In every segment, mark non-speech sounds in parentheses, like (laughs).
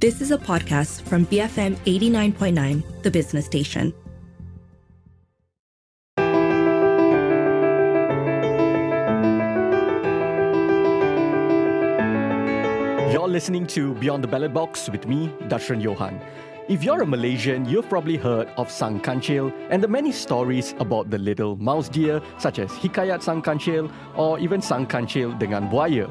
This is a podcast from BFM 89.9, the business station. You're listening to Beyond the Ballot Box with me, Dashran Johan. If you're a Malaysian, you've probably heard of Sang Kancil and the many stories about the little mouse deer, such as Hikayat Sang Kancil or even Sang Kancil dengan Buaya.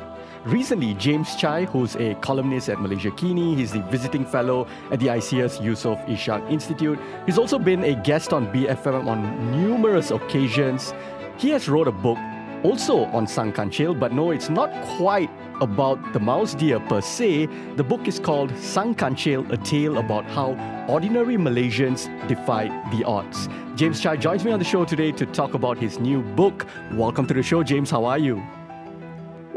Recently, James Chai, who's a columnist at Malaysiakini, he's the visiting fellow at the ISEAS Yusof Ishak Institute. He's also been a guest on BFM on numerous occasions. He has wrote a book also on Sang Kancil, but no, it's not quite about the mouse deer per se. The book is called Sang Kancil, a tale about how ordinary Malaysians defied the odds. James Chai joins me on the show today to talk about his new book. Welcome to the show, James. How are you?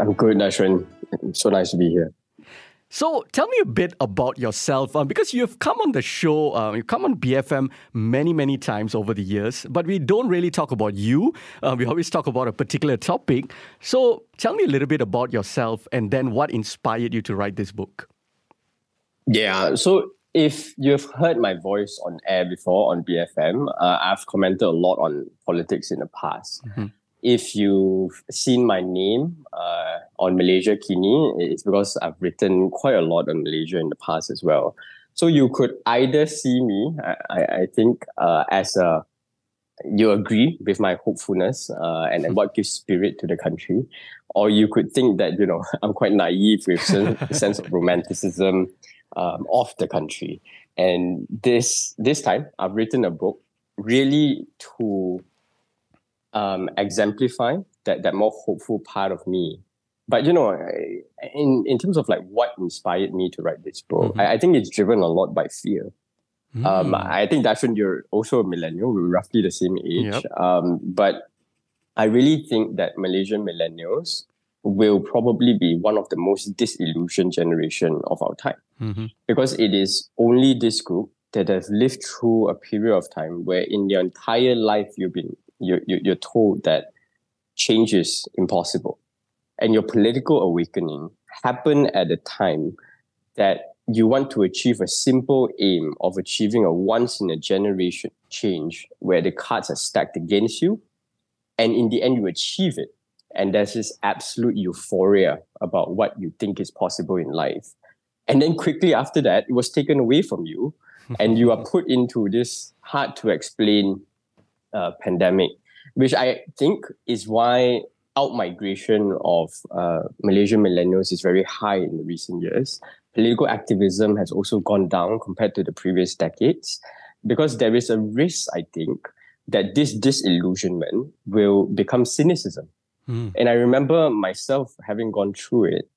I'm good, Nashran. So nice to be here. So tell me a bit about yourself, um, because you've come on the show, uh, you've come on BFM many, many times over the years, but we don't really talk about you. Uh, we always talk about a particular topic. So tell me a little bit about yourself, and then what inspired you to write this book. Yeah, so if you've heard my voice on air before on BFM, uh, I've commented a lot on politics in the past. Mm-hmm if you've seen my name uh, on Malaysiakini, it's because I've written quite a lot on Malaysia in the past as well. So you could either see me, I, I think, uh, as a you agree with my hopefulness uh, and, and what gives spirit to the country, or you could think that you know (laughs) I'm quite naive with a (laughs) sense of romanticism um, of the country. And this this time, I've written a book really to um, exemplify that that more hopeful part of me. But you know, in in terms of like what inspired me to write this book, mm-hmm. I, I, think it's driven a lot by fear. Mm. Um, I think Dashan, you're also a millennial. We're roughly the same age. Yep. Um, but I really think that Malaysian millennials will probably be one of the most disillusioned generation of our time mm-hmm. because it is only this group that has lived through a period of time where in your entire life you've been you're, you're told that change is impossible. And your political awakening happened at a time that you want to achieve a simple aim of achieving a once in a generation change where the cards are stacked against you. And in the end, you achieve it. And there's this absolute euphoria about what you think is possible in life. And then quickly after that, it was taken away from you. (laughs) and you are put into this hard to explain uh, pandemic, which I think is why out migration of uh, Malaysian millennials is very high in the recent years. Political activism has also gone down compared to the previous decades because there is a risk, I think, that this disillusionment will become cynicism. Mm. And I remember myself having gone through it.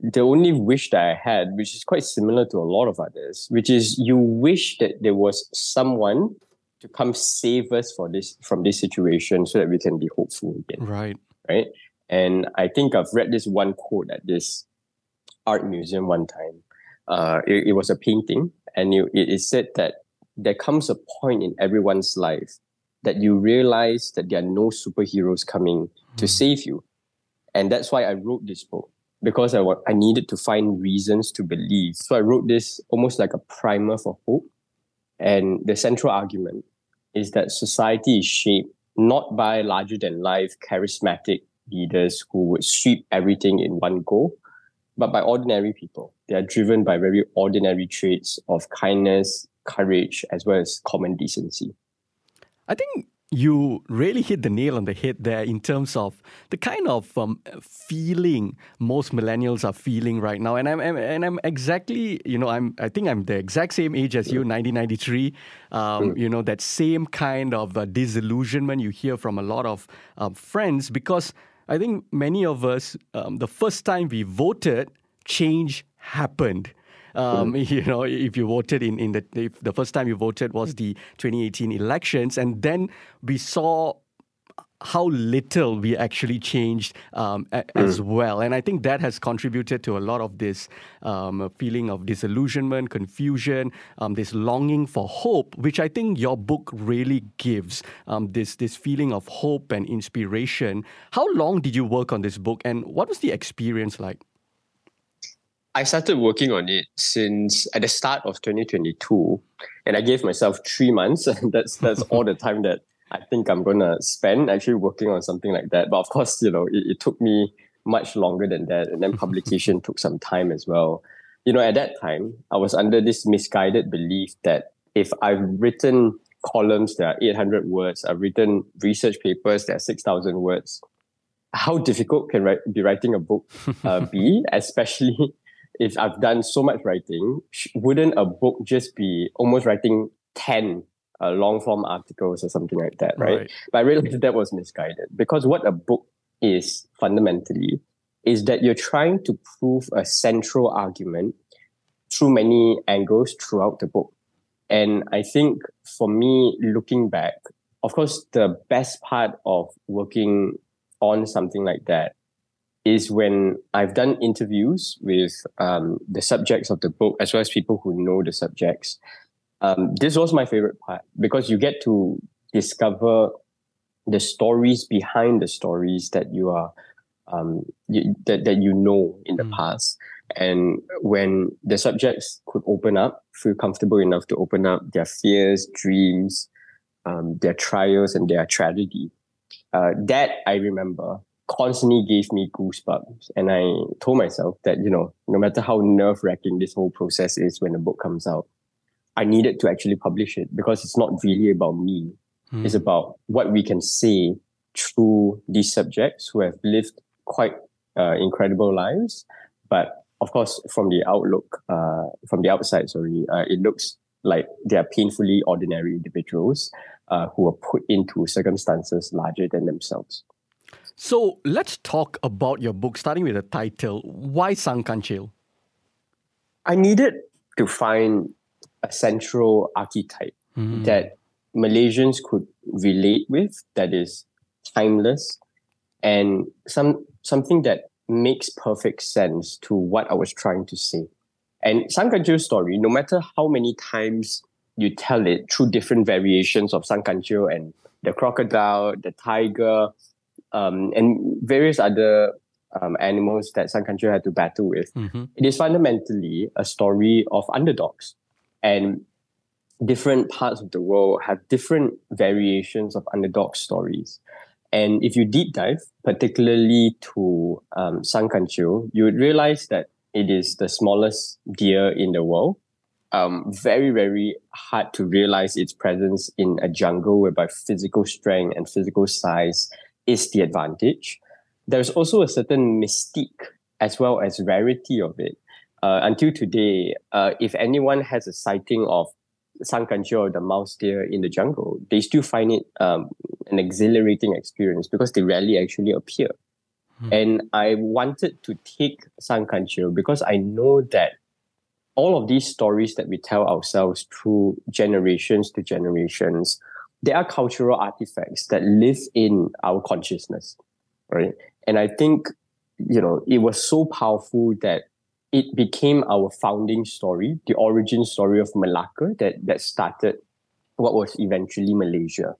The only wish that I had, which is quite similar to a lot of others, which is you wish that there was someone to come save us for this from this situation so that we can be hopeful again. Right. Right. And I think I've read this one quote at this art museum one time. Uh, it, it was a painting, and it, it said that there comes a point in everyone's life that you realize that there are no superheroes coming mm. to hmm. save you. And that's why I wrote this book because I, wa- I needed to find reasons to believe. So I wrote this almost like a primer for hope. And the central argument is that society is shaped not by larger than life charismatic leaders who would sweep everything in one go, but by ordinary people. They are driven by very ordinary traits of kindness, courage, as well as common decency. I think you really hit the nail on the head there in terms of the kind of um, feeling most millennials are feeling right now. And I'm, I'm, and I'm exactly you know I'm I think I'm the exact same age as you 1993 um, you know that same kind of uh, disillusionment you hear from a lot of um, friends because I think many of us um, the first time we voted change happened um, (laughs) you know, if you voted in, in the if the first time you voted was the 2018 elections, and then we saw how little we actually changed um, a, mm. as well. And I think that has contributed to a lot of this um, feeling of disillusionment, confusion, um, this longing for hope, which I think your book really gives um, this, this feeling of hope and inspiration. How long did you work on this book and what was the experience like? I started working on it since at the start of 2022, and I gave myself three months, (laughs) that's that's all the time that I think I'm gonna spend actually working on something like that. But of course, you know, it, it took me much longer than that, and then (laughs) publication took some time as well. You know, at that time, I was under this misguided belief that if I've written columns that are 800 words, I've written research papers that are 6,000 words, how difficult can write, be writing a book uh, (laughs) be, especially if I've done so much writing, wouldn't a book just be almost writing 10 uh, long form articles or something like that, right? right? But I realized that was misguided because what a book is fundamentally is that you're trying to prove a central argument through many angles throughout the book. And I think for me, looking back, of course, the best part of working on something like that is when I've done interviews with um, the subjects of the book, as well as people who know the subjects. Um, this was my favorite part because you get to discover the stories behind the stories that you are um, you, that, that you know in the mm. past. And when the subjects could open up, feel comfortable enough to open up their fears, dreams, um, their trials, and their tragedy, uh, that I remember constantly gave me goosebumps. And I told myself that, you know, no matter how nerve wracking this whole process is when the book comes out, I needed to actually publish it because it's not really about me. Mm. It's about what we can say through these subjects who have lived quite uh, incredible lives. But of course, from the outlook, uh, from the outside, sorry, uh, it looks like they are painfully ordinary individuals uh, who are put into circumstances larger than themselves. So let's talk about your book, starting with the title. Why Sang Kancil? I needed to find a central archetype mm. that Malaysians could relate with, that is timeless, and some something that makes perfect sense to what I was trying to say. And Sang Kancil's story, no matter how many times you tell it through different variations of Sang Kancil and the crocodile, the tiger, um, and various other um, animals that Sang Kancil had to battle with. Mm-hmm. It is fundamentally a story of underdogs. And different parts of the world have different variations of underdog stories. And if you deep dive, particularly to um, Sang Kancil, you would realize that it is the smallest deer in the world. Um, very, very hard to realize its presence in a jungle whereby physical strength and physical size is the advantage. There's also a certain mystique as well as rarity of it. Uh, until today, uh, if anyone has a sighting of Sang Kancil or the mouse deer in the jungle, they still find it um, an exhilarating experience because they rarely actually appear. Hmm. And I wanted to take Sang Kancil because I know that all of these stories that we tell ourselves through generations to generations, there are cultural artifacts that live in our consciousness, right? And I think, you know, it was so powerful that it became our founding story, the origin story of Malacca that, that started what was eventually Malaysia.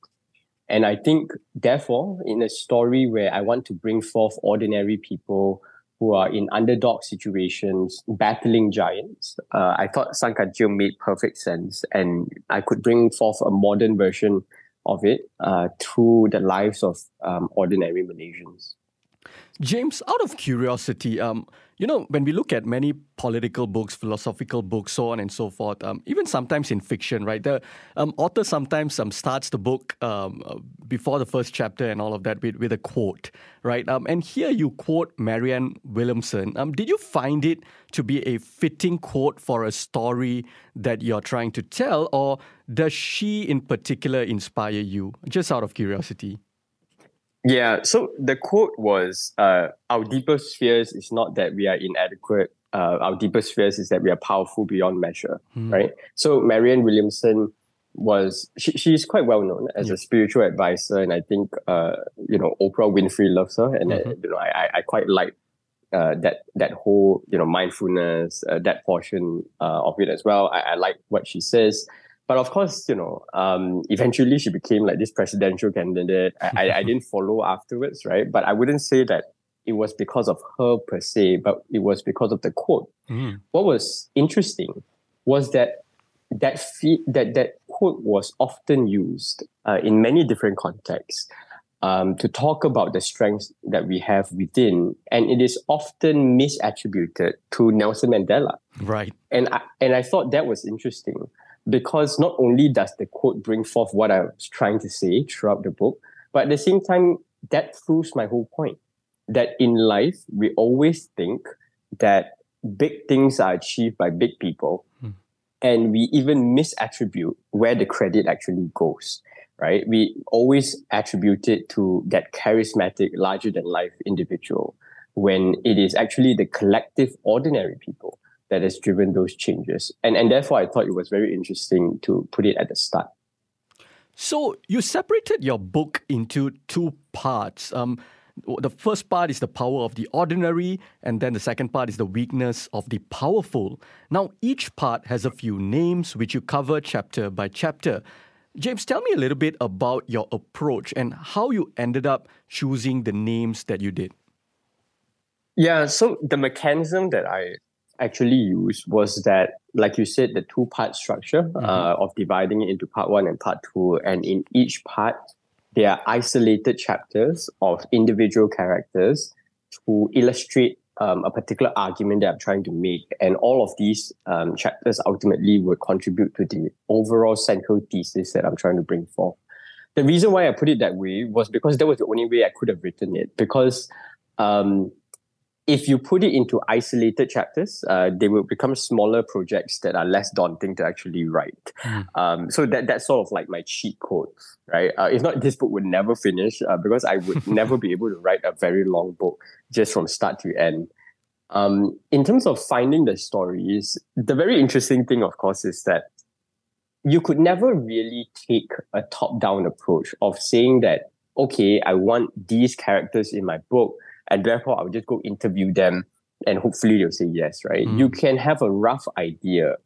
And I think, therefore, in a story where I want to bring forth ordinary people who are in underdog situations, battling giants, uh, I thought Sang Kancil made perfect sense. And I could bring forth a modern version of it uh, through the lives of um, ordinary Malaysians. James, out of curiosity, um, you know, when we look at many political books, philosophical books, so on and so forth, um, even sometimes in fiction, right? The um, author sometimes um, starts the book um, uh, before the first chapter and all of that with, with a quote, right? Um, and here you quote Marianne Williamson. Um, did you find it to be a fitting quote for a story that you're trying to tell, or does she in particular inspire you? Just out of curiosity. Yeah, so the quote was uh, Our deepest fears is not that we are inadequate. Uh, our deepest fears is that we are powerful beyond measure, mm. right? So Marianne Williamson was, she, she's quite well known as yeah. a spiritual advisor. And I think, uh, you know, Oprah Winfrey loves her. And, uh, mm-hmm. you know, I, I quite like uh, that that whole you know mindfulness uh, that portion uh, of it as well. I, I, like what she says. But of course, you know, um, eventually she became like this presidential candidate. I, I, I didn't follow afterwards, right? But I wouldn't say that it was because of her per se, but it was because of the quote. Mm. What was interesting was that that fee- that that quote was often used uh, in many different contexts um, to talk about the strengths that we have within, and it is often misattributed to Nelson Mandela. Right. And I, and I thought that was interesting because not only does the quote bring forth what I was trying to say throughout the book, but at the same time, that proves my whole point that in life, we always think that big things are achieved by big people. Hmm. And we even misattribute where the credit actually goes, right? We always attribute it to that charismatic, larger than life individual when it is actually the collective, ordinary people that has driven those changes. And, and therefore, I thought it was very interesting to put it at the start. So you separated your book into two parts. Um, the first part is the power of the ordinary, and then the second part is the weakness of the powerful. Now, each part has a few names which you cover chapter by chapter. James, tell me a little bit about your approach and how you ended up choosing the names that you did. Yeah, so the mechanism that I actually used was that, like you said, the two part structure mm-hmm. uh, of dividing it into part one and part two. And in each part, there are isolated chapters of individual characters to illustrate um, a particular argument that I'm trying to make. And all of these um, chapters ultimately would contribute to the overall central thesis that I'm trying to bring forth. The reason why I put it that way was because that was the only way I could have written it. Because um, if you put it into isolated chapters, uh, they will become smaller projects that are less daunting to actually write. Mm. Um, so that that's sort of like my cheat code, right? Uh, if not, this book would never finish uh, because I would (laughs) never be able to write a very long book just from start to end. Um, in terms of finding the stories, the very interesting thing, of course, is that you could never really take a top-down approach of saying that, okay, I want these characters in my book and therefore I'll just go interview them and hopefully they'll say yes, right? Mm. You can have a rough idea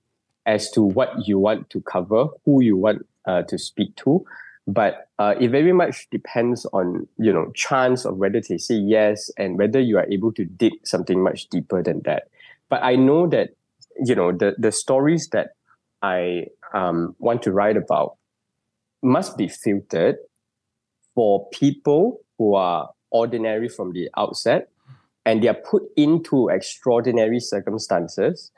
as to what you want to cover, who you want uh, to speak to, but uh, it very much depends on you know chance of whether they say yes and whether you are able to dig something much deeper than that. But I know that you know the the stories that I um, want to write about must be filtered for people who are ordinary from the outset and they are put into extraordinary circumstances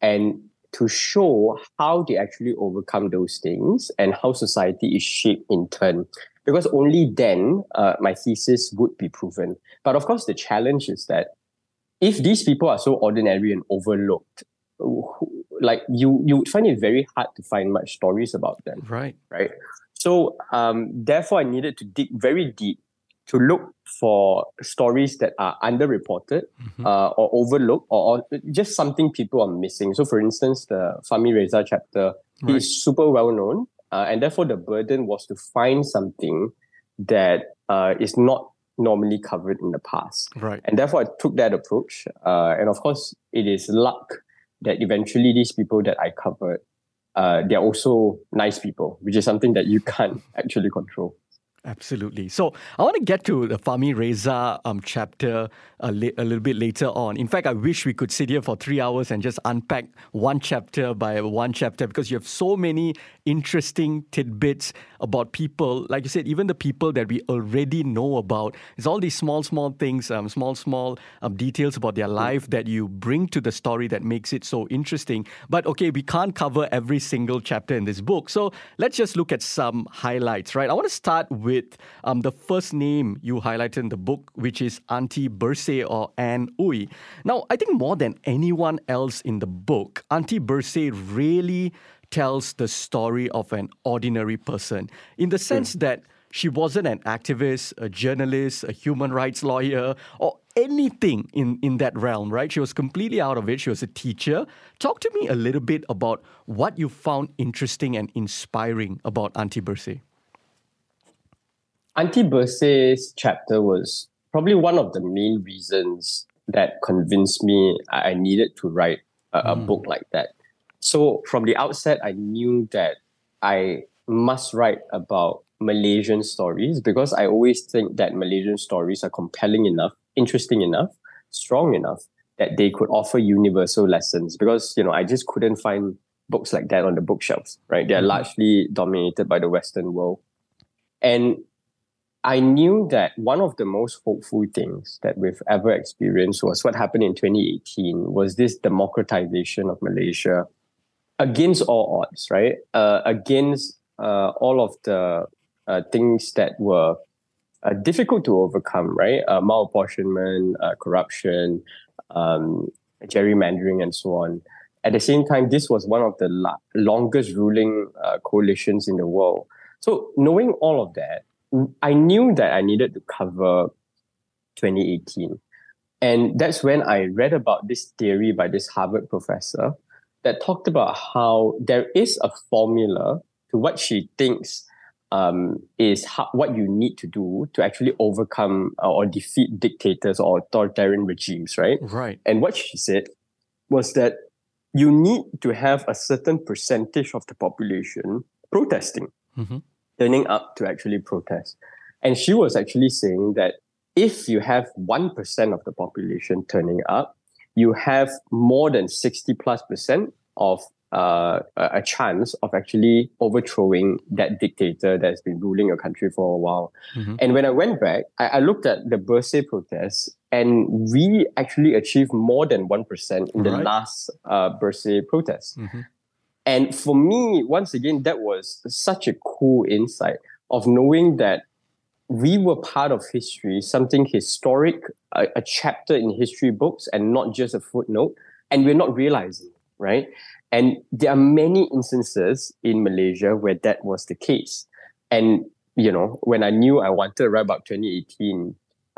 and to show how they actually overcome those things and how society is shaped in turn. Because only then uh, my thesis would be proven. But of course, the challenge is that if these people are so ordinary and overlooked, like you, you would find it very hard to find much stories about them. Right. Right. So um, therefore, I needed to dig very deep to look for stories that are underreported mm-hmm. uh, or overlooked or, or, just something people are missing. So, for instance, the Fahmi Reza chapter right. is super well known, uh, and therefore the burden was to find something that uh, is not normally covered in the past. Right. And therefore, I took that approach. Uh, and of course, it is luck that eventually these people that I covered, uh, they're also nice people, which is something that you (laughs) can't actually control. Absolutely. So I want to get to the Fahmi Reza um, chapter a, li- a, little bit later on. In fact, I wish we could sit here for three hours and just unpack one chapter by one chapter because you have so many interesting tidbits about people. Like you said, even the people that we already know about. It's all these small, small things, um, small, small um, details about their life that you bring to the story that makes it so interesting. But okay, we can't cover every single chapter in this book. So let's just look at some highlights, right? I want to start with with um, the first name you highlighted in the book, which is Auntie Bersih or Anne Ooi. Now, I think more than anyone else in the book, Auntie Bersih really tells the story of an ordinary person in the sense mm. that she wasn't an activist, a journalist, a human rights lawyer, or anything in, in that realm, right? She was completely out of it. She was a teacher. Talk to me a little bit about what you found interesting and inspiring about Auntie Bersih. Auntie Bersih's chapter was probably one of the main reasons that convinced me I needed to write a, a mm. book like that. So from the outset, I knew that I must write about Malaysian stories because I always think that Malaysian stories are compelling enough interesting enough, strong enough that they could offer universal lessons because you know I just couldn't find books like that on the bookshelves, right? They're mm-hmm. largely dominated by the Western world. And I knew that one of the most hopeful things that we've ever experienced was what happened in 2018 was this democratization of Malaysia against all odds, right? Uh, against uh, all of the uh, things that were uh, difficult to overcome, right? Uh, malapportionment, uh, corruption, um, gerrymandering, and so on. At the same time, this was one of the la- longest ruling coalitions in the world. So, knowing all of that, I knew that I needed to cover 2018. And that's when I read about this theory by this Harvard professor that talked about how there is a formula to what she thinks um, is how, what you need to do to actually overcome uh, or defeat dictators or authoritarian regimes, right? Right. And what she said was that you need to have a certain percentage of the population protesting, mm-hmm. Turning up to actually protest. And she was actually saying that if you have 1% of the population turning up, you have more than 60 plus percent of uh, a chance of actually overthrowing that dictator that's been ruling a country for a while. Mm-hmm. And when I went back, I, I, looked at the Bersih protests, and we actually achieved more than 1% in the right. last uh, Bersih protest. Mm-hmm. And for me, once again, that was such a cool insight of knowing that we were part of history, something historic, a, a chapter in history books, and not just a footnote. And we're not realizing, right? And there are many instances in Malaysia where that was the case. And, you know, when I knew I wanted to write about 2018,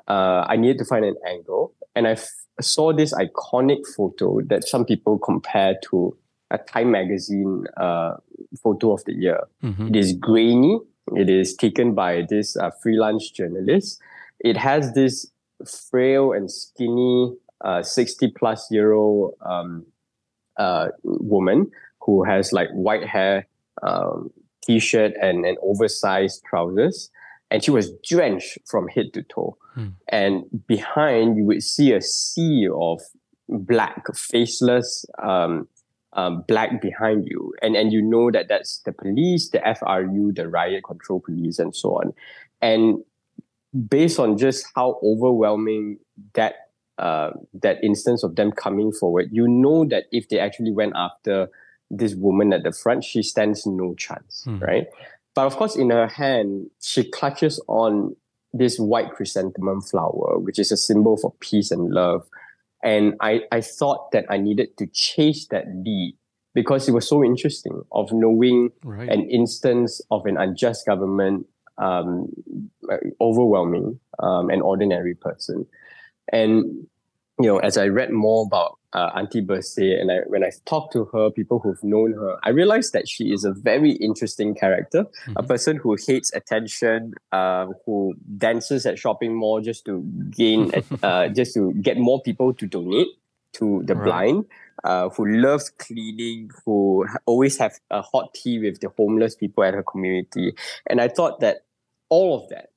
uh, I needed to find an angle. And I f- saw this iconic photo that some people compare to a Time magazine uh, photo of the year. Mm-hmm. It is grainy. It is taken by this uh, freelance journalist. It has this frail and skinny uh, 60 plus year old um, uh, woman who has like white hair, um, t-shirt, and, and oversized trousers, and she was drenched from head to toe. Hmm. And behind, you would see a sea of black, faceless, um, um, black behind you, and and you know that that's the police, the FRU, the riot control police, and so on. And based on just how overwhelming that uh, that instance of them coming forward, you know that if they actually went after this woman at the front, she stands no chance, mm. right? But of course, in her hand, she clutches on this white chrysanthemum flower, which is a symbol for peace and love. And I, I thought that I needed to chase that lead because it was so interesting of knowing right. an instance of an unjust government um, overwhelming um, an ordinary person. And you know, as I read more about uh, Auntie Bersih, and I, when I talked to her, people who've known her, I realized that she is a very interesting character, mm-hmm. a person who hates attention, uh, who dances at shopping mall just to gain, (laughs) uh, just to get more people to donate to the right. blind, uh, who loves cleaning, who always have a hot tea with the homeless people at her community. And I thought that all of that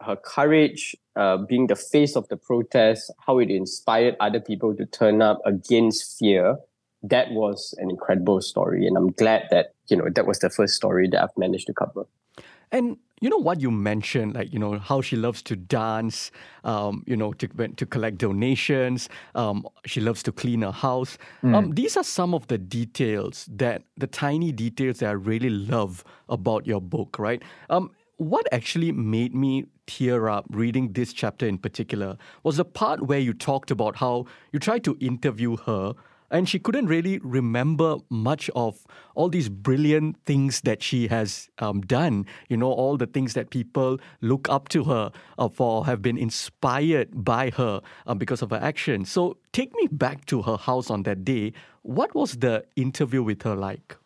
her courage, uh, being the face of the protest, how it inspired other people to turn up against fear. That was an incredible story, and I'm glad that you know that was the first story that I've managed to cover. And you know what you mentioned, like you know how she loves to dance, um, you know to to collect donations. Um, she loves to clean her house. Mm. Um, these are some of the details that the tiny details that I really love about your book, right? Um, what actually made me tear up reading this chapter in particular was the part where you talked about how you tried to interview her and she couldn't really remember much of all these brilliant things that she has um, done. You know, all the things that people look up to her uh, for, have been inspired by her uh, because of her actions. So, take me back to her house on that day. What was the interview with her like?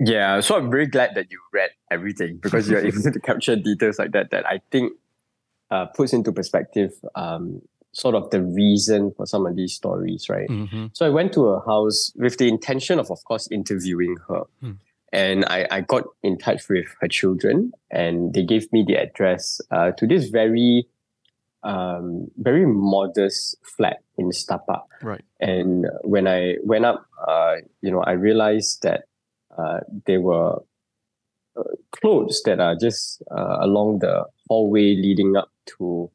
Yeah, so I'm very glad that you read everything because you're able to (laughs) capture details like that that I think uh, puts into perspective um, sort of the reason for some of these stories, right? Mm-hmm. So I went to her house with the intention of, of course, interviewing her. Mm. And I, I got in touch with her children and they gave me the address uh, to this very um, very modest flat in Stapa. Right. And when I went up, uh, you know, I realized that uh, there were uh, clothes that are just uh, along the hallway leading up to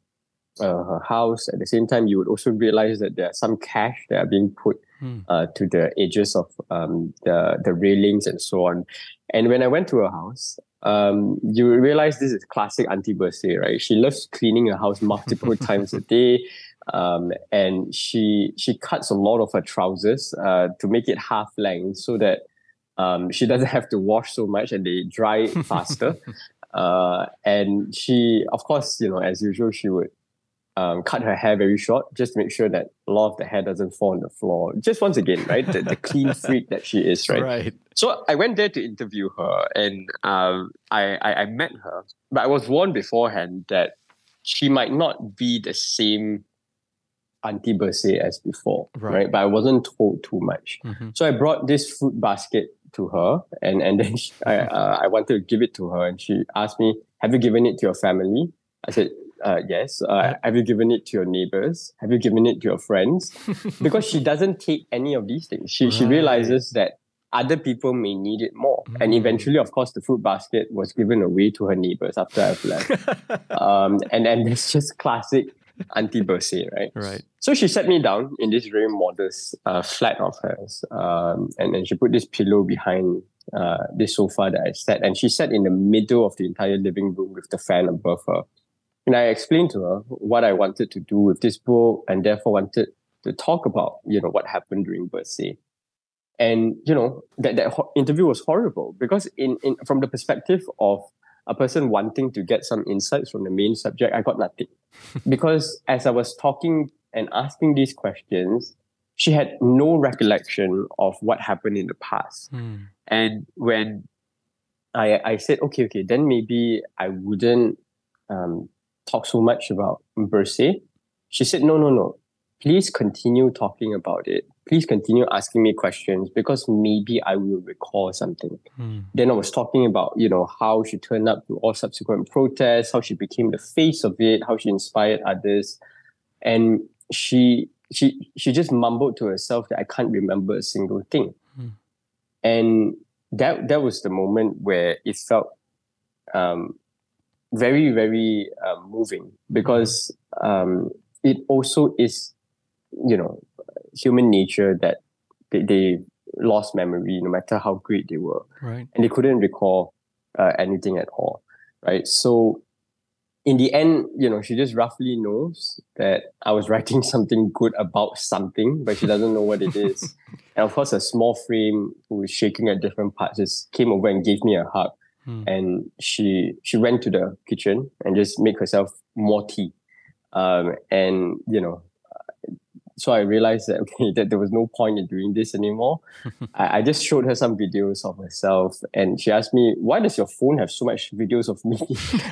uh, her house. At the same time, you would also realize that there are some cash that are being put uh, to the edges of um, the the railings and so on. And when I went to her house, um, you realize this is classic Auntie Bersih, right? She loves cleaning her house multiple (laughs) times a day. Um, and she she cuts a lot of her trousers uh, to make it half length so that um, she doesn't have to wash so much and they dry (laughs) faster. uh, and she, of course, you know, as usual, she would um, cut her hair very short just to make sure that a lot of the hair doesn't fall on the floor. Just once again, right? The, the clean (laughs) freak that she is, right? Right. So I went there to interview her and um, I, I, I met her, but I was warned beforehand that she might not be the same Auntie Bersih as before, Right. right. But I wasn't told too much. Mhm. So I brought this fruit basket to her and, and then she, I, uh, I wanted to give it to her and she asked me, have you given it to your family? I said, uh, yes. Uh, have you given it to your neighbors? Have you given it to your friends? (laughs) because she doesn't take any of these things. She, she realizes that other people may need it more. And Mm. eventually, of course, the fruit basket was given away to her neighbors after I've left. (laughs) um, and and it's just classic Auntie Bersih, right? Right. So she sat me down in this very modest uh, flat of hers, um, and then she put this pillow behind uh, this sofa that I sat, and she sat in the middle of the entire living room with the fan above her. And I explained to her what I wanted to do with this book, and therefore wanted to talk about, you know, what happened during Bersih. And you know that that ho- interview was horrible because in, in from the perspective of a person wanting to get some insights from the main subject, I got nothing. (laughs) because as I was talking and asking these questions, she had no recollection of what happened in the past. Hmm. And when I I said, okay, okay, then maybe I wouldn't um, talk so much about Bersih. She said, no, no, no. Please continue talking about it. Please continue asking me questions because maybe I will recall something. Hmm. Then I was talking about, you know, how she turned up to all subsequent protests, how she became the face of it, how she inspired others. And she she she just mumbled to herself that I can't remember a single thing. Hmm. And that that was the moment where it felt um, very very um, moving because um, it also is you know human nature that they, they lost memory no matter how great they were. Right. and they couldn't recall uh, anything at all right? So in the end you know she just roughly knows that i was writing (laughs) something good about something but she doesn't know what it is. (laughs) And of course a small frame who was shaking at different parts just came over and gave me a hug. Hmm. and she she went to the kitchen and just make herself more tea. Um, and you know so I realized that (laughs) okay that there was no point in doing this anymore. (laughs) I, I just showed her some videos of myself, and she asked me, "Why does your phone have so much videos of me?"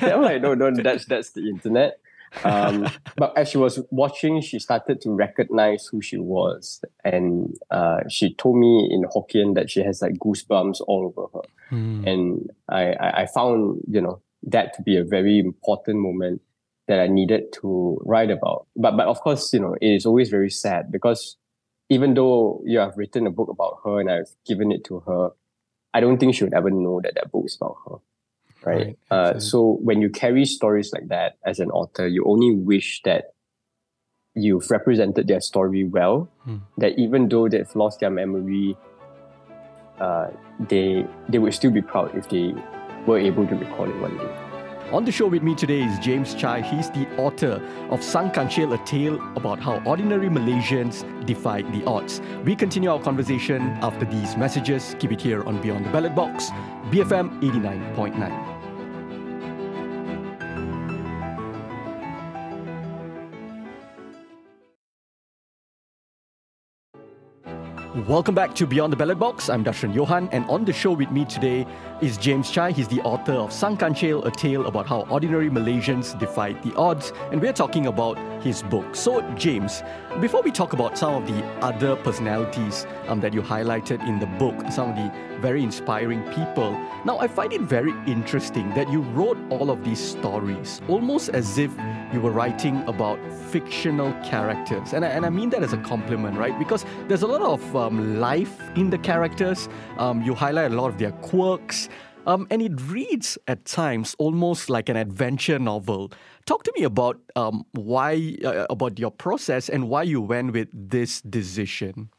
(laughs) I'm like, "No, no, that's that's the internet." Um, but as she was watching, she started to recognize who she was, and uh, she told me in Hokkien that she has like goosebumps all over her Hmm. and I, I I found you know that to be a very important moment that I needed to write about. But but of course, you know, it is always very sad because even though you have written a book about her and I've given it to her, I don't think she would ever know that that book is about her. Right. Right, Uh, so when you carry stories like that as an author, you only wish that you've represented their story well. Hmm. That even though they've lost their memory, uh, they they would still be proud if they were able to recall it one day. On the show with me today is James Chai. He's the author of Sang Kancil, a tale about how ordinary Malaysians defied the odds. We continue our conversation after these messages. Keep it here on Beyond the Ballot Box, BFM 89.9. Welcome back to Beyond the Ballot Box. I'm Dashran Johan, and on the show with me today is James Chai. He's the author of Sang Kancil, a tale about how ordinary Malaysians defied the odds, and we're talking about his book. So, James, before we talk about some of the other personalities um, that you highlighted in the book, some of the very inspiring people, now I find it very interesting that you wrote all of these stories almost as if you were writing about fictional characters. And I, and I mean that as a compliment, right? Because there's a lot of um, life in the characters. Um, you highlight a lot of their quirks. Um, and it reads at times almost like an adventure novel. Talk to me about um, why, uh, about your process and why you went with this decision.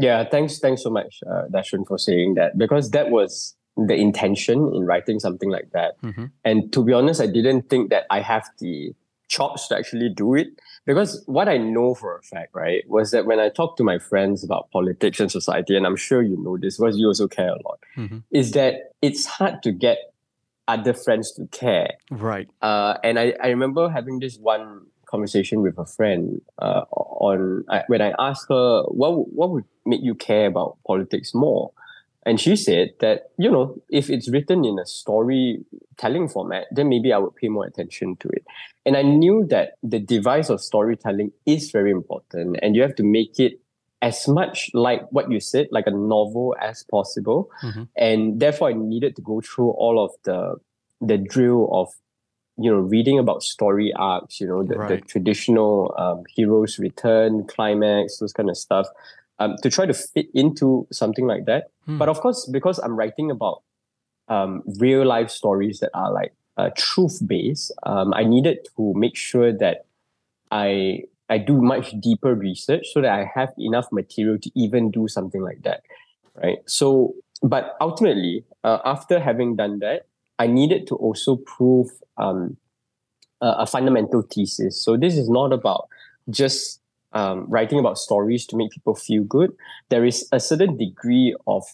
Yeah, thanks, thanks so much, uh, Dashun, for saying that because that was the intention in writing something like that. Mm-hmm. And to be honest, I didn't think that I have the chops to actually do it because what I know for a fact, right, was that when I talk to my friends about politics and society, and I'm sure you know this because you also care a lot, mm-hmm. is that it's hard to get other friends to care. Right. Uh, and I, I remember having this one conversation with a friend uh, on uh, when I asked her what what would make you care about politics more, and she said that you know if it's written in a storytelling format, then maybe I would pay more attention to it. And I knew that the device of storytelling is very important, and you have to make it as much like what you said, like a novel as possible. Mm-hmm. And therefore, I needed to go through all of the the drill of you know reading about story arcs you know the, right. the traditional um, heroes return climax those kind of stuff um, to try to fit into something like that hmm. but of course because i'm writing about um, real life stories that are like uh, truth based um, i needed to make sure that i i do much deeper research so that i have enough material to even do something like that right so but ultimately uh, after having done that I needed to also prove um, a, a, fundamental thesis. So this is not about just um, writing about stories to make people feel good. There is a certain degree of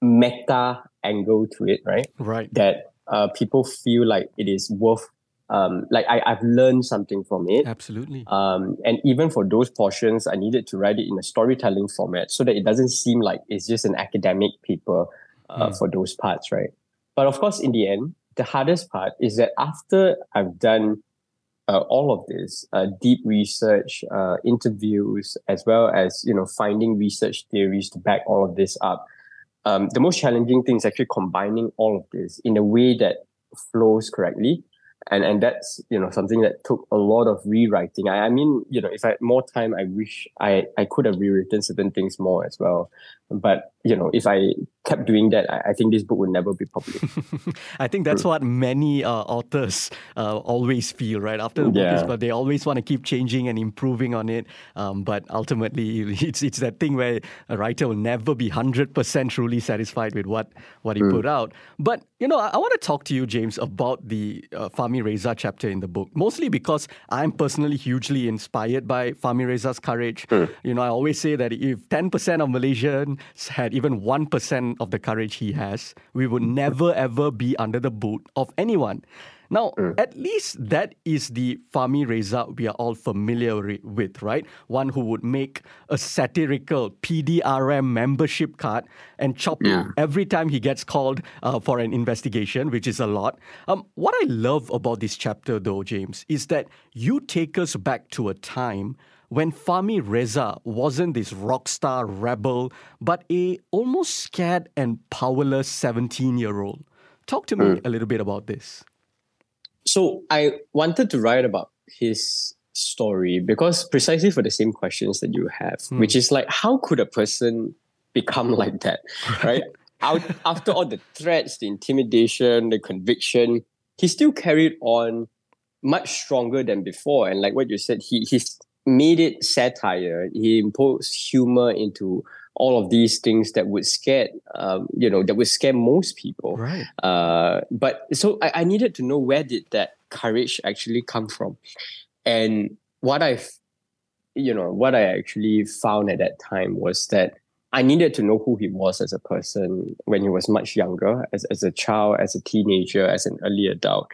meta angle to it, right? Right. That uh, people feel like it is worth. Um, like I, I've learned something from it. Absolutely. Um, and even for those portions, I needed to write it in a storytelling format so that it doesn't seem like it's just an academic paper uh, mm. for those parts, right? But of course, in the end, the hardest part is that after I've done uh, all of this uh, deep research, uh, interviews, as well as you know finding research theories to back all of this up. Um, the most challenging thing is actually combining all of this in a way that flows correctly and and that's you know something that took a lot of rewriting. I, I mean, you know, if I had more time, I wish I I could have rewritten certain things more as well. But you know, if I kept doing that, I, I think this book would never be published. (laughs) I think that's what many uh, authors uh, always feel, right? After the book yeah. is, but they always want to keep changing and improving on it. Um, but ultimately, (laughs) it's it's that thing where a writer will never be hundred percent truly satisfied with what what he mm. put out. But you know, I, I, want to talk to you, James, about the uh, Fahmi Reza chapter in the book, mostly because I'm personally hugely inspired by Fahmi Reza's courage. Mm. You know, I always say that if 10% of Malaysians had even 1% of the courage he has, we would never ever be under the boot of anyone. Now, mm. at least that is the Fahmi Reza we are all familiar with, right? One who would make a satirical PDRM membership card and chop yeah. every time he gets called uh, for an investigation, which is a lot. Um, what I love about this chapter, though, James, is that you take us back to a time when Fahmi Reza wasn't this rock star rebel, but a almost scared and powerless 17 year old. Talk to me mm. a little bit about this. So I wanted to write about his story because precisely for the same questions that you have, mm. which is like, how could a person become like that, (laughs) right? Out, after all the threats, the intimidation, the conviction, he still carried on much stronger than before. And like what you said, he he's made it satire. He imposed humor into all of these things that would scare, um, you know, that would scare most people. Right. Uh, but so I, I needed to know where did that courage actually come from, and what I, you know, what I actually found at that time was that I needed to know who he was as a person when he was much younger, as, as a child, as a teenager, as an early adult.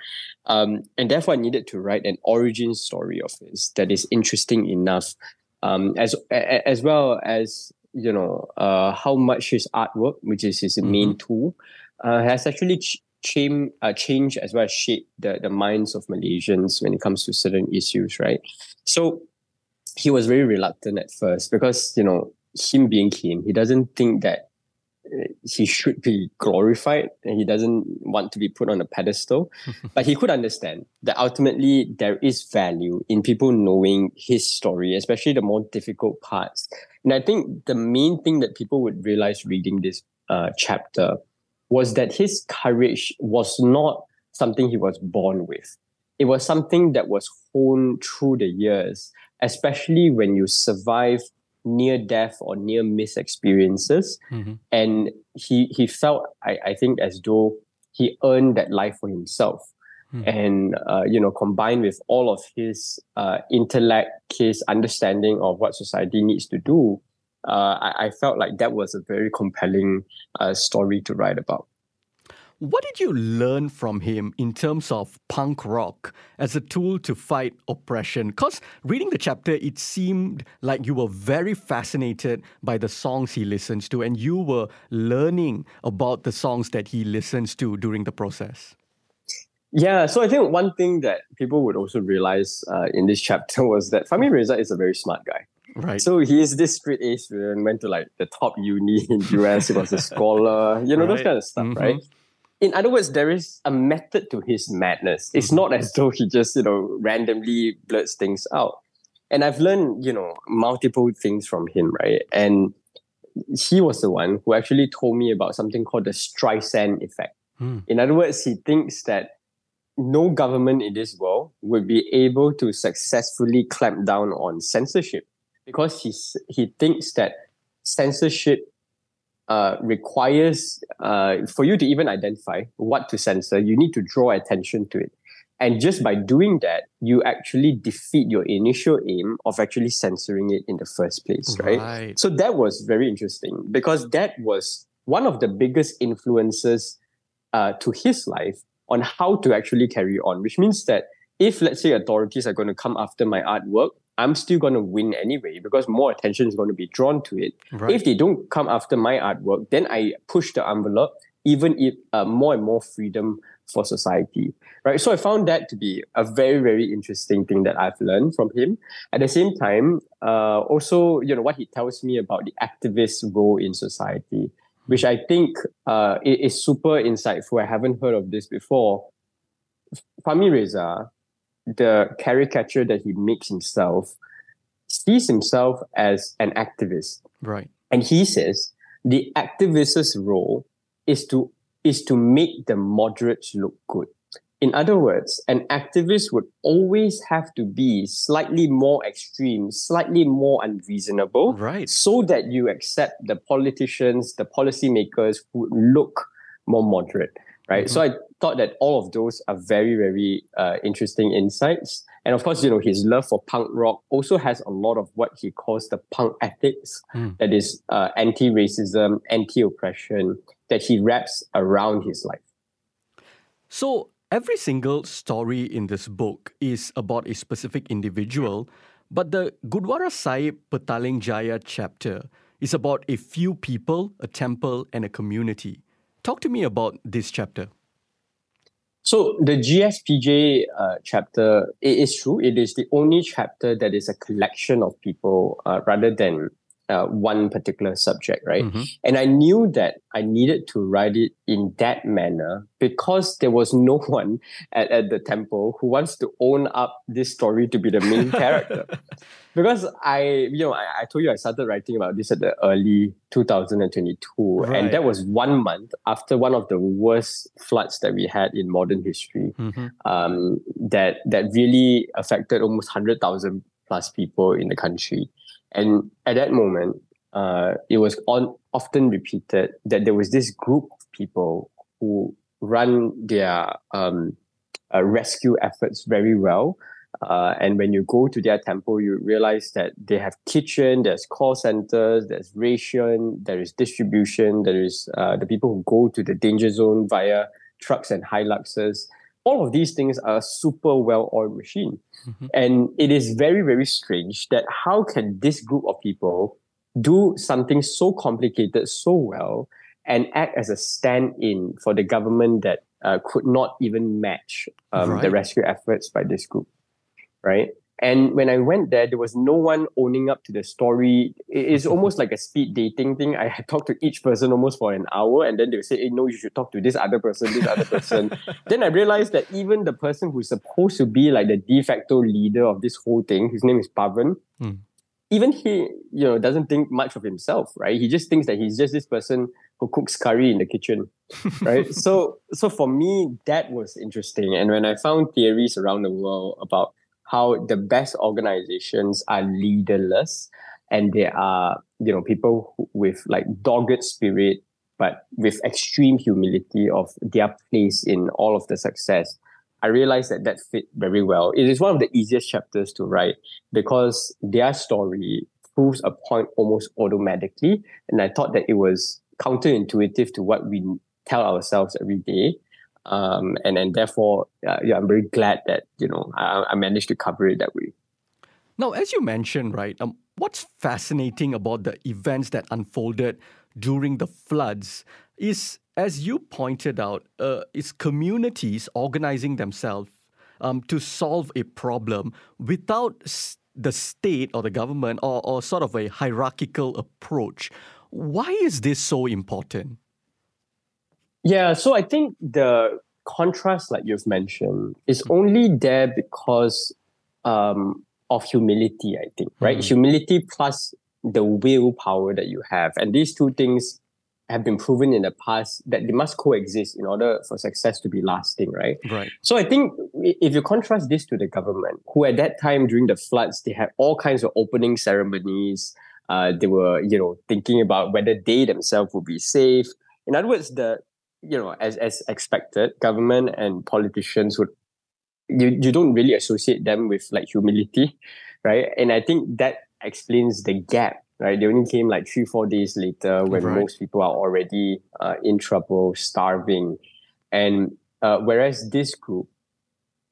Um, and therefore, I needed to write an origin story of his that is interesting enough, um, as as well as you know uh, how much his artwork, which is his mm-hmm. main tool, uh, has actually ch- change, uh, changed as well as shaped the, the minds of Malaysians when it comes to certain issues, right? So he was very reluctant at first because you know him being keen, he doesn't think that he should be glorified and he doesn't want to be put on a pedestal. (laughs) but he could understand that ultimately there is value in people knowing his story, especially the more difficult parts. And I think the main thing that people would realize reading this uh, chapter was that his courage was not something he was born with. It was something that was honed through the years, especially when you survive near death or near miss experiences. Mm-hmm. And he he felt, I, I think, as though he earned that life for himself. Mm-hmm. And uh, you know, combined with all of his uh, intellect, his understanding of what society needs to do, uh, I, I, felt like that was a very compelling uh, story to write about. What did you learn from him in terms of punk rock as a tool to fight oppression? Because reading the chapter, it seemed like you were very fascinated by the songs he listens to, and you were learning about the songs that he listens to during the process. Yeah, so I think one thing that people would also realize uh, in this chapter (laughs) was that Fahmi Reza is a very smart guy. Right. So he is this straight A student, went to like the top uni in US. he was a (laughs) scholar, you know, right. those kind of stuff, mm-hmm. right? In other words, there is a method to his madness. It's mm-hmm. not as though he just, you know, randomly blurts things out. And I've learned, you know, multiple things from him, right? And he was the one who actually told me about something called the Streisand effect. Mm. In other words, he thinks that no government in this world would be able to successfully clamp down on censorship because he's, he thinks that censorship uh, requires uh, for you to even identify what to censor, you need to draw attention to it. And just by doing that, you actually defeat your initial aim of actually censoring it in the first place, right? right? So that was very interesting because that was one of the biggest influences uh, to his life on how to actually carry on, which means that if, let's say, authorities are going to come after my artwork, I'm still going to win anyway because more attention is going to be drawn to it. Right. If they don't come after my artwork, then I push the envelope, even if uh, more and more freedom for society. Right. So I found that to be a very, very interesting thing that I've learned from him. At the same time, uh, also, you know, what he tells me about the activist role in society, which I think uh, is super insightful. I haven't heard of this before. Fahmi Reza the caricature that he makes himself sees himself as an activist. Right. And he says the activist's role is to is to make the moderates look good. In other words, an activist would always have to be slightly more extreme, slightly more unreasonable, right. so that you accept the politicians, the policymakers who look more moderate right? Mm-hmm. So I thought that all of those are very, very uh, interesting insights. And of course, you know, his love for punk rock also has a lot of what he calls the punk ethics, mm. that is uh, anti-racism, anti-oppression, that he wraps around his life. So every single story in this book is about a specific individual, but the Gurdwara Sahib Petaling Jaya chapter is about a few people, a temple, and a community. Talk to me about this chapter. So the GSPJ uh, chapter, it is true. It is the only chapter that is a collection of people uh, rather than uh, one particular subject, right? Mm-hmm. And I knew that I needed to write it in that manner because there was no (laughs) one at, at the temple who wants to own up this story to be the main (laughs) character. Because I, you know, I, I, told you I started writing about this at the early 2022, right. and that was one month after one of the worst floods that we had in modern history. Mm-hmm. Um, that that really affected almost hundred thousand plus people in the country. And at that moment, uh, it was on, often repeated that there was this group of people who run their um, uh, rescue efforts very well. Uh, and when you go to their temple, you realize that they have kitchen, there's call centers, there's ration, there is distribution, there is uh, the people who go to the danger zone via trucks and Hiluxes all of these things are super well-oiled machine. Mm-hmm. And it is very, very strange that how can this group of people do something so complicated so well and act as a stand-in for the government that uh, could not even match um, right. the rescue efforts by this group, right? And when I went there, there was no one owning up to the story. It's almost like a speed dating thing. I had talked to each person almost for an hour, and then they would say, hey, no, you should talk to this other person, this other person. (laughs) then I realized that even the person who's supposed to be like the de facto leader of this whole thing, his name is Pavan, mm. even he, you know, doesn't think much of himself, right? He just thinks that he's just this person who cooks curry in the kitchen, (laughs) right? so, so for me, that was interesting. And when I found theories around the world about how the best organizations are leaderless and they are you know people with like dogged spirit but with extreme humility of their place in all of the success. I realized that that fit very well. It is one of the easiest chapters to write because their story proves a point almost automatically and i thought that it was counterintuitive to what we tell ourselves every day um, and and therefore, uh, yeah, I'm very glad that you know I, I, managed to cover it that way. Now, as you mentioned, right, um, what's fascinating about the events that unfolded during the floods is, as you pointed out, uh, is communities organizing themselves um, to solve a problem without the state or the government or, or sort of a hierarchical approach. Why is this so important? Yeah, so I think the contrast, like you've mentioned, is only there because um, of humility, I think, right? Mm-hmm. Humility plus the willpower that you have. And these two things have been proven in the past that they must coexist in order for success to be lasting, right? Right. So I think if you contrast this to the government, who at that time during the floods, they had all kinds of opening ceremonies. Uh, they were, you know, thinking about whether they themselves would be safe. In other words, the you know, as as expected, government and politicians would you you don't really associate them with like humility, right? And I think that explains the gap, right? They only came like three four days later when right. most people are already uh, in trouble, starving, and uh, whereas this group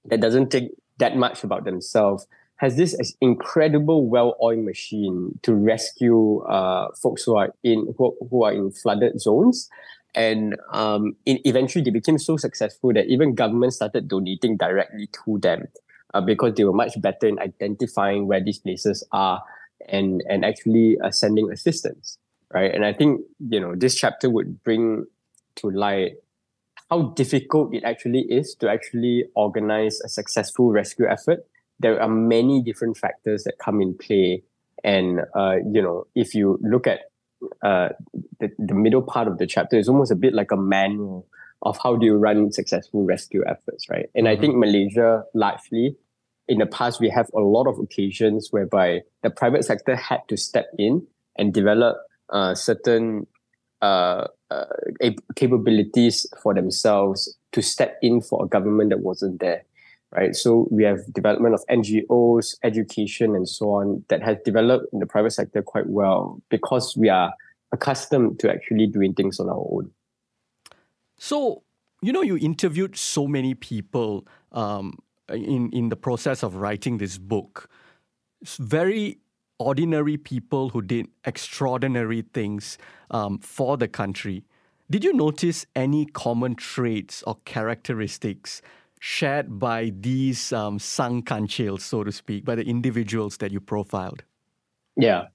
that doesn't think that much about themselves has this incredible well-oiled machine to rescue uh, folks who are in who, who are in flooded zones and um, in, eventually, they became so successful that even governments started donating directly to them uh, because they were much better in identifying where these places are and and actually uh, sending assistance, right? And I think you know this chapter would bring to light how difficult it actually is to actually organize a successful rescue effort. There are many different factors that come in play, and uh, you know if you look at uh, the, the middle part of the chapter is almost a bit like a manual of how do you run successful rescue efforts, right? And mm-hmm. I think Malaysia largely, in the past, we have a lot of occasions whereby the private sector had to step in and develop uh, certain uh, uh, capabilities for themselves to step in for a government that wasn't there right? So we have development of NGOs, education, and so on that has developed in the private sector quite well because we are accustomed to actually doing things on our own. So, you know, you interviewed so many people um, in, in the process of writing this book. It's very ordinary people who did extraordinary things um, for the country. Did you notice any common traits or characteristics shared by these um, Sang Kancils, so to speak, by the individuals that you profiled? Yeah.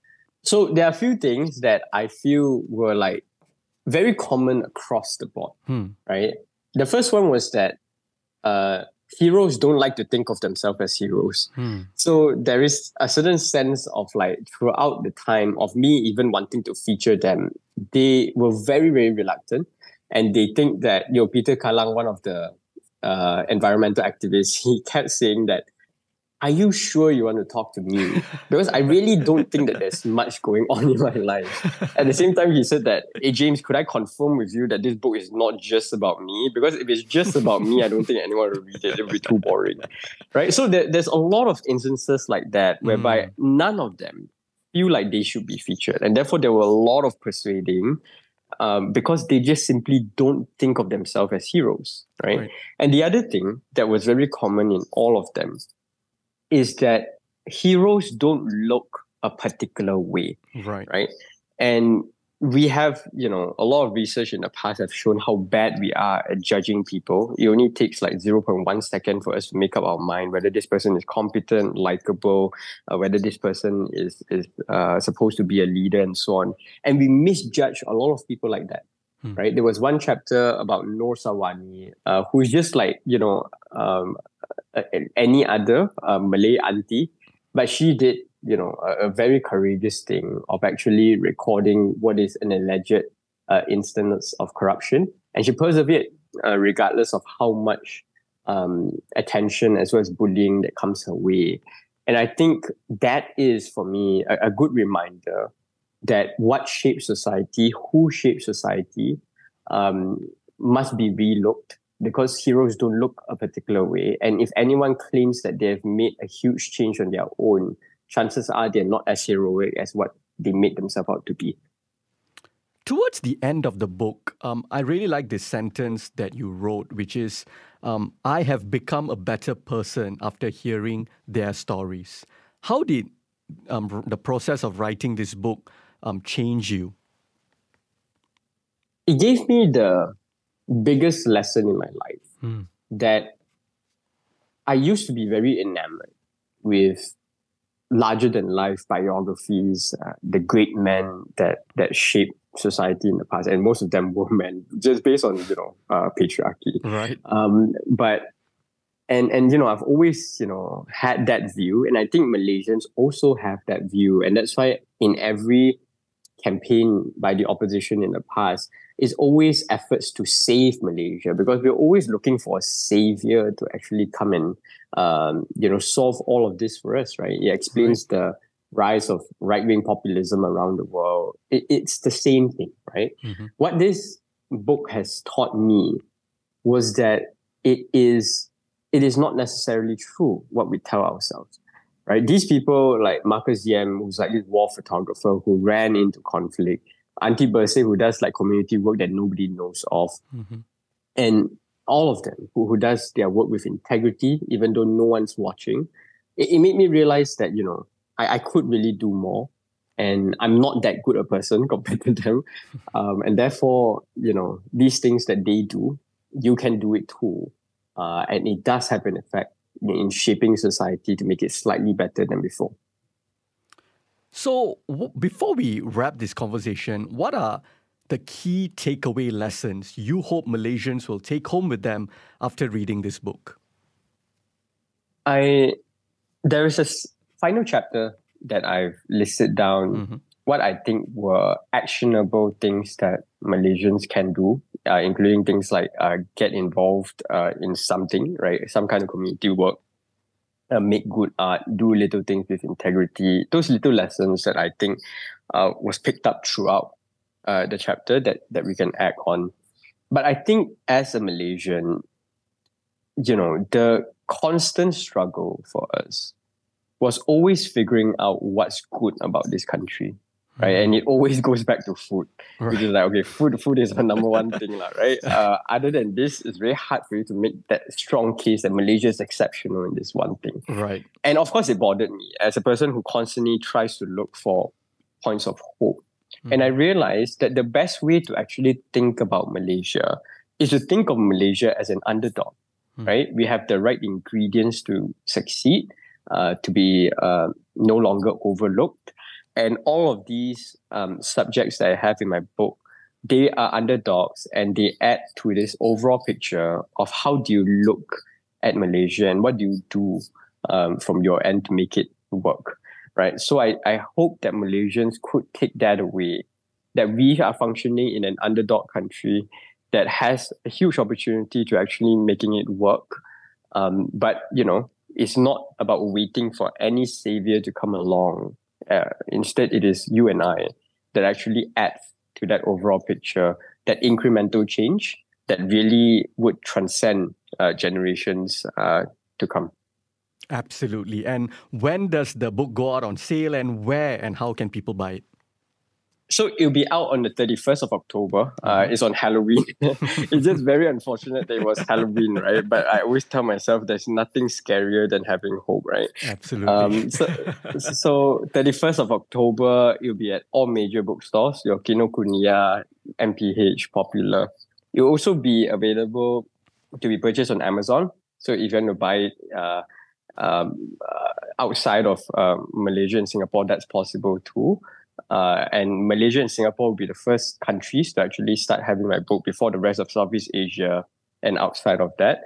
So there are a few things that I feel were like very common across the board, hmm. right? The first one was that uh, heroes don't like to think of themselves as heroes. Hmm. So there is a certain sense of like throughout the time of me even wanting to feature them, they were very, very reluctant. And they think that, you know, Peter Kallang, one of the uh, environmental activist, he (laughs) kept saying that, "Are you sure you want to talk to me?" (laughs) Because I really don't think that there's much going (laughs) on in my life. At the same time, he said that, "Hey James, could I confirm with you that this book is not just about me? Because if it's just about me, I don't think anyone will read it. It would be too boring, right?" So there, there's a lot of instances like that whereby mm. none of them feel like they should be featured, and therefore there were a lot of persuading um, because they just simply don't think of themselves as heroes, right? right? And the other thing that was very common in all of them is that heroes don't look a particular way, right? Right, and we have, you know, a lot of research in the past have shown how bad we are at judging people. It only takes like 0.1 second for us to make up our mind whether this person is competent, likable, uh, whether this person is, is uh, supposed to be a leader and so on. And we misjudge a lot of people like that. Hmm. Right. There was one chapter about Noor Sawani, uh, who's just like, you know, um, any other uh, Malay auntie, but she did you know a, a, very courageous thing of actually recording what is an alleged uh, instance of corruption, and she persevered uh, regardless of how much um, attention as well as bullying that comes her way. And I think that is for me a, a good reminder that what shapes society, who shapes society, um, must be relooked because heroes don't look a particular way. And if anyone claims that they have made a huge change on their own, chances are they're not as heroic as what they made themselves out to be. Towards the end of the book, um, I really like this sentence that you wrote, which is um, I have become a better person after hearing their stories. How did um, the process of writing this book um, change you? It gave me the biggest lesson in my life hmm. that I used to be very enamored with larger than life biographies, uh, the great men that that shaped society in the past, and most of them (laughs) were men, just based on you know uh, patriarchy. Right. Um, but and and you know I've always you know had that view, and I think Malaysians also have that view, and that's why in every campaign by the opposition in the past is always efforts to save Malaysia because we're always looking for a savior to actually come and um, you know solve all of this for us, right? It explains right. the rise of right wing populism around the world. It, it's the same thing, right? Mm-hmm. What this book has taught me was that it is it is not necessarily true what we tell ourselves right? These people like Marcus Yam, who's like this war photographer who ran into conflict, Auntie Bersih, who does like community work that nobody knows of, mm-hmm. and all of them who, who does their work with integrity, even though no one's watching. It, it made me realize that, you know, I, I could really do more. And I'm not that good a person (laughs) compared to them. Um, and therefore, you know, these things that they do, you can do it too. Uh, and it does have an effect in shaping society to make it slightly better than before. So, w- before we wrap this conversation, what are the key takeaway lessons you hope Malaysians will take home with them after reading this book? I there is a final chapter that I've listed down mm-hmm. what I think were actionable things that Malaysians can do uh, including things like uh, get involved uh, in something, right? Some kind of community work, uh, make good art, do little things with integrity. Those little lessons that I think uh, was picked up throughout uh, the chapter that that we can act on. But I think as a Malaysian, you know, the constant struggle for us was always figuring out what's good about this country right? And it always (laughs) goes back to food, right. which is like okay, food food is the number one thing, lah, right? (laughs) Uh, other than this, it's very hard for you to make that strong case that Malaysia is exceptional in this one thing, right? And of course, it bothered me as a person who constantly tries to look for points of hope. Mm. And I realized that the best way to actually think about Malaysia is to think of Malaysia as an underdog, mm. right? We have the right ingredients to succeed, uh, to be uh, no longer overlooked and all of these um, subjects that I have in my book, they are underdogs and they add to this overall picture of how do you look at Malaysia and what do you do um, from your end to make it work, right? So I, I hope that Malaysians could take that away, that we are functioning in an underdog country that has a huge opportunity to actually making it work. Um, but, you know, it's not about waiting for any savior to come along uh, instead, it is you and I that actually add to that overall picture, that incremental change that really would transcend uh, generations uh, to come. Absolutely. And when does the book go out on sale and where and how can people buy it? So it'll be out on the 31st of October. Uh, mm-hmm. it's on Halloween. (laughs) it's just very unfortunate that it was Halloween, right? But I always tell myself there's nothing scarier than having hope, right? Absolutely. Um, so, (laughs) so 31st of October, it'll be at all major bookstores, your Kinokuniya, MPH, Popular. It'll also be available to be purchased on Amazon. So if you want to buy it uh, um, uh, outside of uh, Malaysia and Singapore, that's possible too. Uh, and Malaysia and Singapore will be the first countries to actually start having my book before the rest of Southeast Asia and outside of that.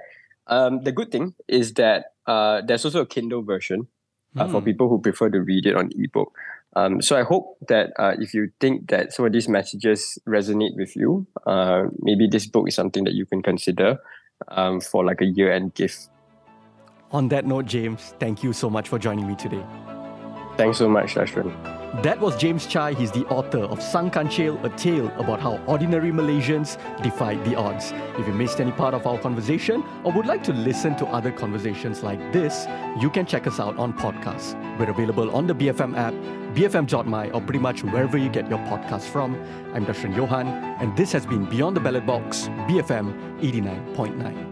Um, the good thing is that uh, there's also a Kindle version uh, mm. for hmm. people who prefer to read it on ebook. Um, so I hope that uh, if you think that some of these messages resonate with you, uh, maybe this book is something that you can consider um, for like a year-end gift. On that note, James, thank you so much for joining me today. Thanks so much, Ashwin. That was James Chai. He's the author of Sang Kancil, a tale about how ordinary Malaysians defied the odds. If you missed any part of our conversation or would like to listen to other conversations like this, you can check us out on podcasts. We're available on the BFM app, BFM.my, or pretty much wherever you get your podcasts from. I'm Darshan Johan, and this has been Beyond the Ballot Box, BFM 89.9.